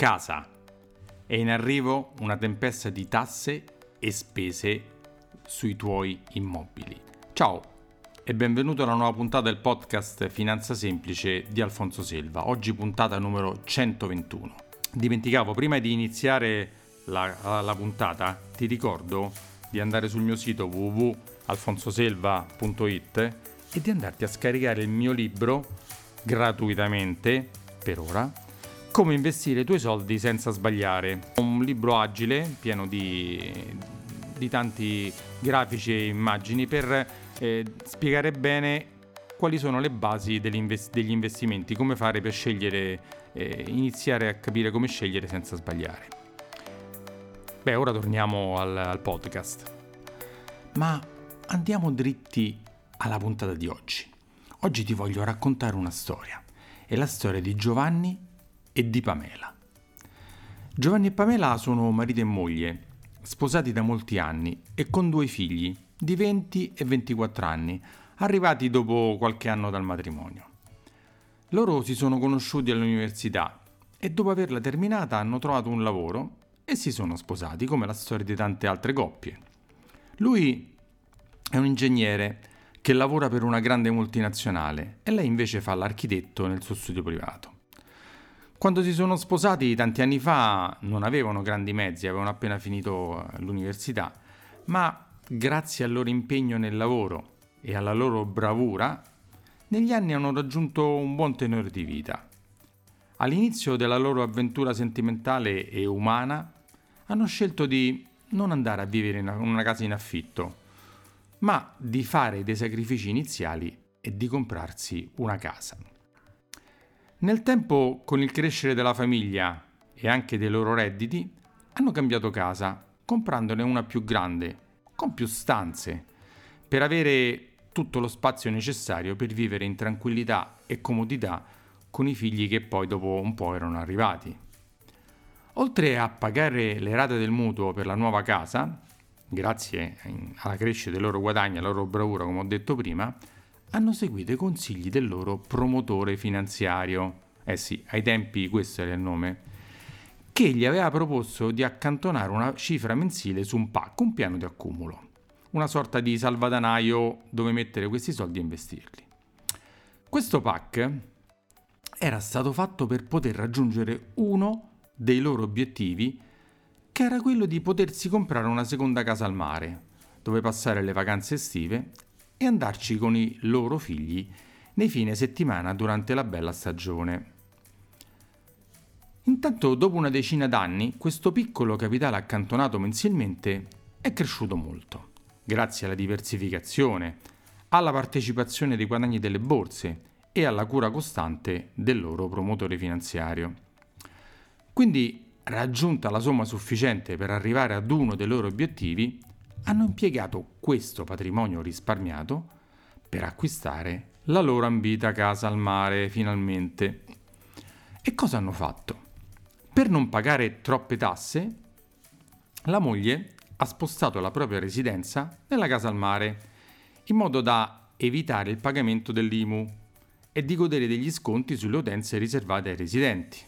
casa. È in arrivo una tempesta di tasse e spese sui tuoi immobili. Ciao e benvenuto alla nuova puntata del podcast Finanza Semplice di Alfonso Selva. Oggi puntata numero 121. Dimenticavo, prima di iniziare la, la, puntata, ti ricordo di andare sul mio sito www.alfonsoselva.it e di andarti a scaricare il mio libro gratuitamente per ora come investire i tuoi soldi senza sbagliare. Un libro agile, pieno di, di tanti grafici e immagini per eh, spiegare bene quali sono le basi degli, invest- degli investimenti, come fare per scegliere, eh, iniziare a capire come scegliere senza sbagliare. Beh, ora torniamo al, al podcast. Ma andiamo dritti alla puntata di oggi. Oggi ti voglio raccontare una storia. È la storia di Giovanni e di Pamela. Giovanni e Pamela sono marito e moglie, sposati da molti anni e con due figli di 20 e 24 anni, arrivati dopo qualche anno dal matrimonio. Loro si sono conosciuti all'università e dopo averla terminata hanno trovato un lavoro e si sono sposati, come la storia di tante altre coppie. Lui è un ingegnere che lavora per una grande multinazionale e lei invece fa l'architetto nel suo studio privato. Quando si sono sposati tanti anni fa non avevano grandi mezzi, avevano appena finito eh, l'università, ma grazie al loro impegno nel lavoro e alla loro bravura, negli anni hanno raggiunto un buon tenore di vita. All'inizio della loro avventura sentimentale e umana hanno scelto di non andare a vivere in una casa in affitto, ma di fare dei sacrifici iniziali e di comprarsi una casa. Nel tempo, con il crescere della famiglia e anche dei loro redditi, hanno cambiato casa, comprandone una più grande, con più stanze, per avere tutto lo spazio necessario per vivere in tranquillità e comodità con i figli che poi dopo un po' erano arrivati. Oltre a pagare le rate del mutuo per la nuova casa, grazie alla crescita dei loro guadagni e alla loro bravura, come ho detto prima, hanno seguito i consigli del loro promotore finanziario. Eh sì, ai tempi questo era il nome. Che gli aveva proposto di accantonare una cifra mensile su un PAC, un piano di accumulo. Una sorta di salvadanaio dove mettere questi soldi e investirli. Questo PAC era stato fatto per poter raggiungere uno dei loro obiettivi, che era quello di potersi comprare una seconda casa al mare, dove passare le vacanze estive e andarci con i loro figli nei fine settimana durante la bella stagione. Intanto, dopo una decina d'anni, questo piccolo capitale accantonato mensilmente è cresciuto molto, grazie alla diversificazione, alla partecipazione dei guadagni delle borse e alla cura costante del loro promotore finanziario. Quindi, raggiunta la somma sufficiente per arrivare ad uno dei loro obiettivi, hanno impiegato questo patrimonio risparmiato per acquistare la loro ambita casa al mare finalmente. E cosa hanno fatto? Per non pagare troppe tasse, la moglie ha spostato la propria residenza nella casa al mare, in modo da evitare il pagamento dell'IMU e di godere degli sconti sulle utenze riservate ai residenti.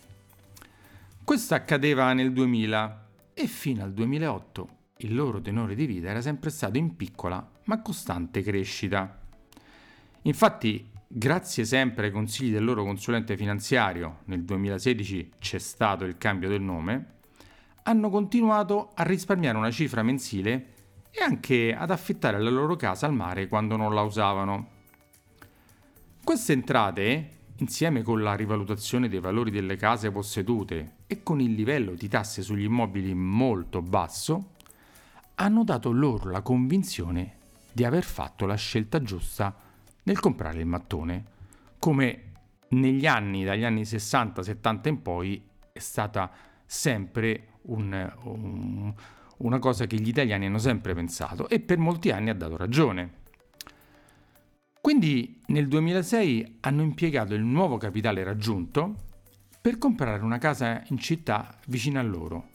Questo accadeva nel 2000 e fino al 2008 il loro tenore di vita era sempre stato in piccola ma costante crescita. Infatti, grazie sempre ai consigli del loro consulente finanziario, nel 2016 c'è stato il cambio del nome, hanno continuato a risparmiare una cifra mensile e anche ad affittare la loro casa al mare quando non la usavano. Queste entrate, insieme con la rivalutazione dei valori delle case possedute e con il livello di tasse sugli immobili molto basso, hanno dato loro la convinzione di aver fatto la scelta giusta nel comprare il mattone, come negli anni, dagli anni 60-70 in poi, è stata sempre un, un, una cosa che gli italiani hanno sempre pensato e per molti anni ha dato ragione. Quindi nel 2006 hanno impiegato il nuovo capitale raggiunto per comprare una casa in città vicina a loro,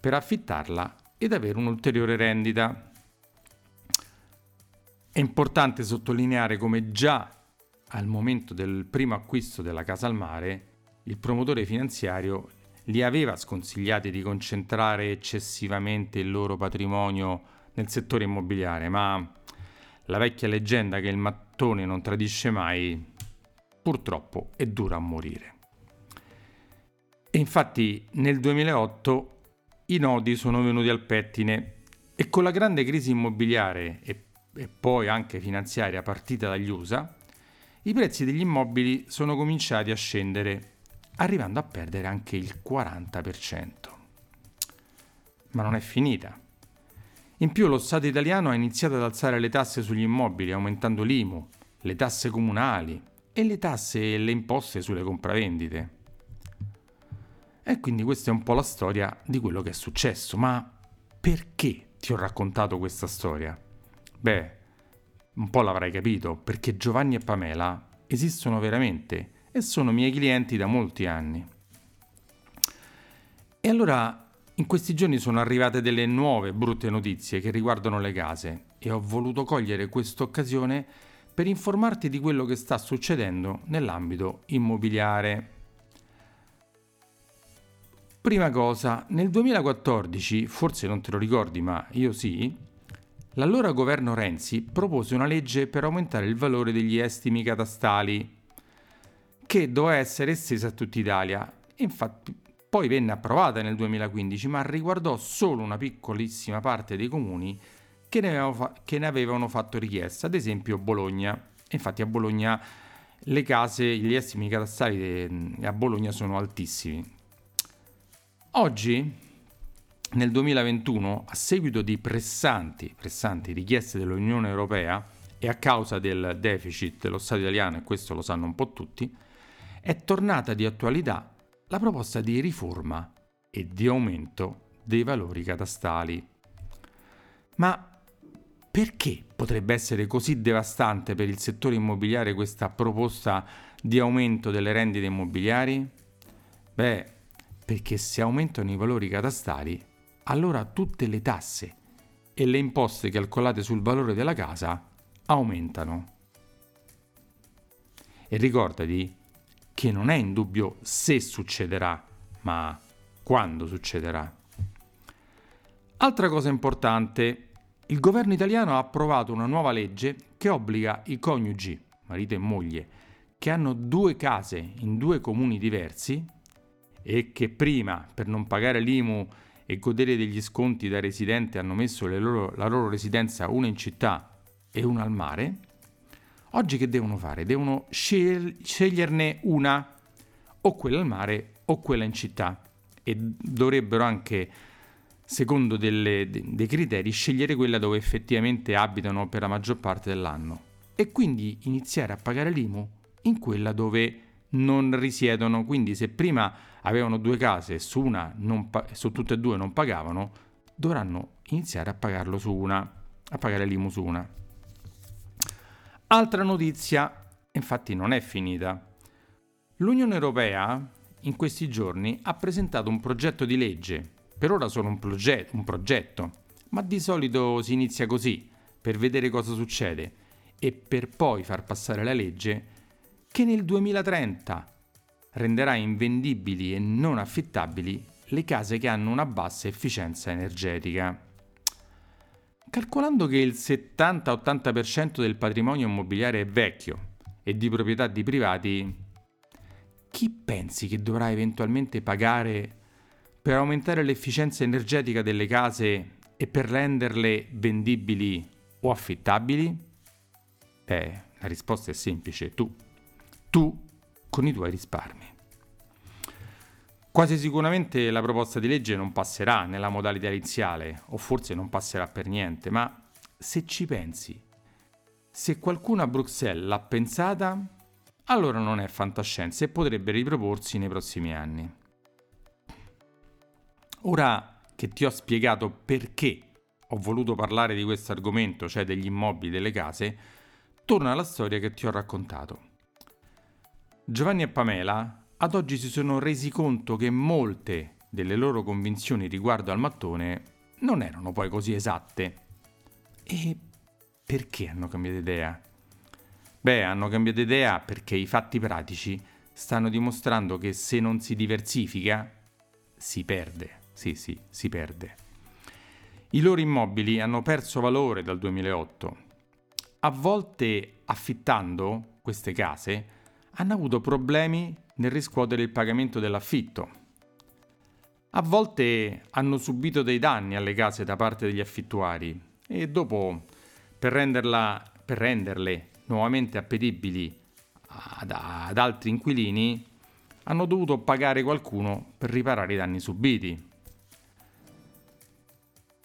per affittarla ed avere un'ulteriore rendita. È importante sottolineare come già al momento del primo acquisto della casa al mare il promotore finanziario li aveva sconsigliati di concentrare eccessivamente il loro patrimonio nel settore immobiliare, ma la vecchia leggenda che il mattone non tradisce mai purtroppo è dura a morire. E infatti nel 2008 i nodi sono venuti al pettine e con la grande crisi immobiliare e, e poi anche finanziaria partita dagli USA, i prezzi degli immobili sono cominciati a scendere, arrivando a perdere anche il 40%. Ma non è finita. In più lo Stato italiano ha iniziato ad alzare le tasse sugli immobili, aumentando l'IMU, le tasse comunali e le tasse e le imposte sulle compravendite. E quindi questa è un po' la storia di quello che è successo. Ma perché ti ho raccontato questa storia? Beh, un po' l'avrai capito, perché Giovanni e Pamela esistono veramente e sono miei clienti da molti anni. E allora in questi giorni sono arrivate delle nuove brutte notizie che riguardano le case e ho voluto cogliere questa occasione per informarti di quello che sta succedendo nell'ambito immobiliare. Prima cosa, nel 2014, forse non te lo ricordi ma io sì, l'allora governo Renzi propose una legge per aumentare il valore degli estimi catastali che doveva essere estesa a tutta Italia. Infatti poi venne approvata nel 2015, ma riguardò solo una piccolissima parte dei comuni che ne, fa- che ne avevano fatto richiesta, ad esempio Bologna. Infatti a Bologna le case, gli estimi catastali a Bologna sono altissimi. Oggi, nel 2021, a seguito di pressanti, pressanti richieste dell'Unione Europea e a causa del deficit dello Stato italiano, e questo lo sanno un po' tutti, è tornata di attualità la proposta di riforma e di aumento dei valori catastali. Ma perché potrebbe essere così devastante per il settore immobiliare questa proposta di aumento delle rendite immobiliari? Beh, perché se aumentano i valori catastali, allora tutte le tasse e le imposte calcolate sul valore della casa aumentano. E ricordati che non è in dubbio se succederà, ma quando succederà. Altra cosa importante, il governo italiano ha approvato una nuova legge che obbliga i coniugi, marito e moglie, che hanno due case in due comuni diversi e che prima, per non pagare l'IMU e godere degli sconti da residente, hanno messo loro, la loro residenza una in città e una al mare, Oggi che devono fare? Devono scel- sceglierne una, o quella al mare o quella in città. E dovrebbero anche, secondo delle, de- dei criteri, scegliere quella dove effettivamente abitano per la maggior parte dell'anno. E quindi iniziare a pagare l'IMU in quella dove non risiedono. Quindi se prima avevano due case e su, una pa- su tutte e due non pagavano, dovranno iniziare a pagarlo su una, a pagare l'IMU su una. Altra notizia, infatti non è finita. L'Unione Europea in questi giorni ha presentato un progetto di legge, per ora solo un, proge- un progetto, ma di solito si inizia così, per vedere cosa succede e per poi far passare la legge che nel 2030 renderà invendibili e non affittabili le case che hanno una bassa efficienza energetica. Calcolando che il 70-80% del patrimonio immobiliare è vecchio e di proprietà di privati, chi pensi che dovrà eventualmente pagare per aumentare l'efficienza energetica delle case e per renderle vendibili o affittabili? Eh, la risposta è semplice, tu. Tu con i tuoi risparmi. Quasi sicuramente la proposta di legge non passerà nella modalità iniziale, o forse non passerà per niente, ma se ci pensi, se qualcuno a Bruxelles l'ha pensata, allora non è fantascienza e potrebbe riproporsi nei prossimi anni. Ora che ti ho spiegato perché ho voluto parlare di questo argomento, cioè degli immobili delle case, torna alla storia che ti ho raccontato. Giovanni e Pamela ad oggi si sono resi conto che molte delle loro convinzioni riguardo al mattone non erano poi così esatte. E perché hanno cambiato idea? Beh, hanno cambiato idea perché i fatti pratici stanno dimostrando che se non si diversifica, si perde, sì sì, si perde. I loro immobili hanno perso valore dal 2008. A volte affittando queste case hanno avuto problemi nel riscuotere il pagamento dell'affitto. A volte hanno subito dei danni alle case da parte degli affittuari e dopo, per, renderla, per renderle nuovamente appetibili ad, ad altri inquilini, hanno dovuto pagare qualcuno per riparare i danni subiti.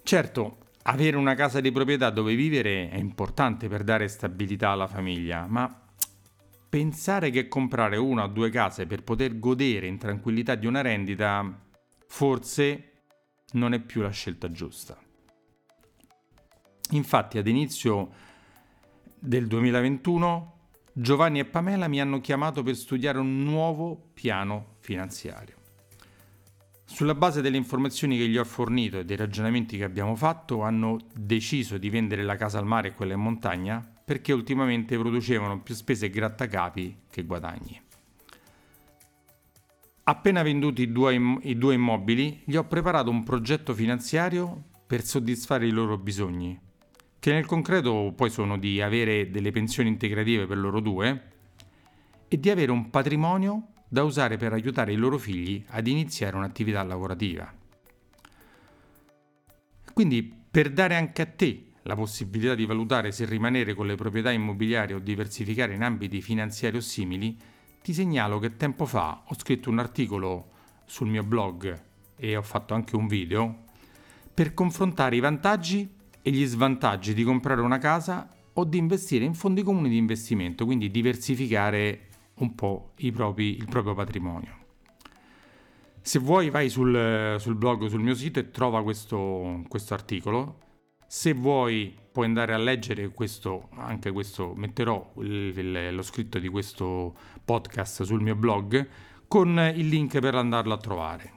Certo, avere una casa di proprietà dove vivere è importante per dare stabilità alla famiglia, ma pensare che comprare una o due case per poter godere in tranquillità di una rendita forse non è più la scelta giusta. Infatti ad inizio del 2021 Giovanni e Pamela mi hanno chiamato per studiare un nuovo piano finanziario. Sulla base delle informazioni che gli ho fornito e dei ragionamenti che abbiamo fatto, hanno deciso di vendere la casa al mare e quella in montagna perché ultimamente producevano più spese grattacapi che guadagni. Appena venduti i due, i due immobili, gli ho preparato un progetto finanziario per soddisfare i loro bisogni che nel concreto poi sono di avere delle pensioni integrative per loro due e di avere un patrimonio da usare per aiutare i loro figli ad iniziare un'attività lavorativa. Quindi per dare anche a te la possibilità di valutare se rimanere con le proprietà immobiliari o diversificare in ambiti finanziari o simili, ti segnalo che tempo fa ho scritto un articolo sul mio blog e ho fatto anche un video per confrontare i vantaggi e gli svantaggi di comprare una casa o di investire in fondi comuni di investimento, quindi diversificare un po' propri, il proprio patrimonio. Se vuoi vai sul, sul blog, sul mio sito e trova questo, questo, articolo. Se vuoi puoi andare a leggere questo, anche questo, metterò il, il, lo scritto di questo podcast sul mio blog con il link per andarlo a trovare.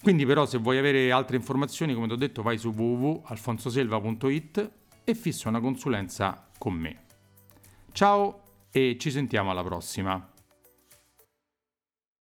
Quindi però se vuoi avere altre informazioni, come ti ho detto, vai su www.alfonsoselva.it e fissa una consulenza con me. Ciao e ci sentiamo alla prossima.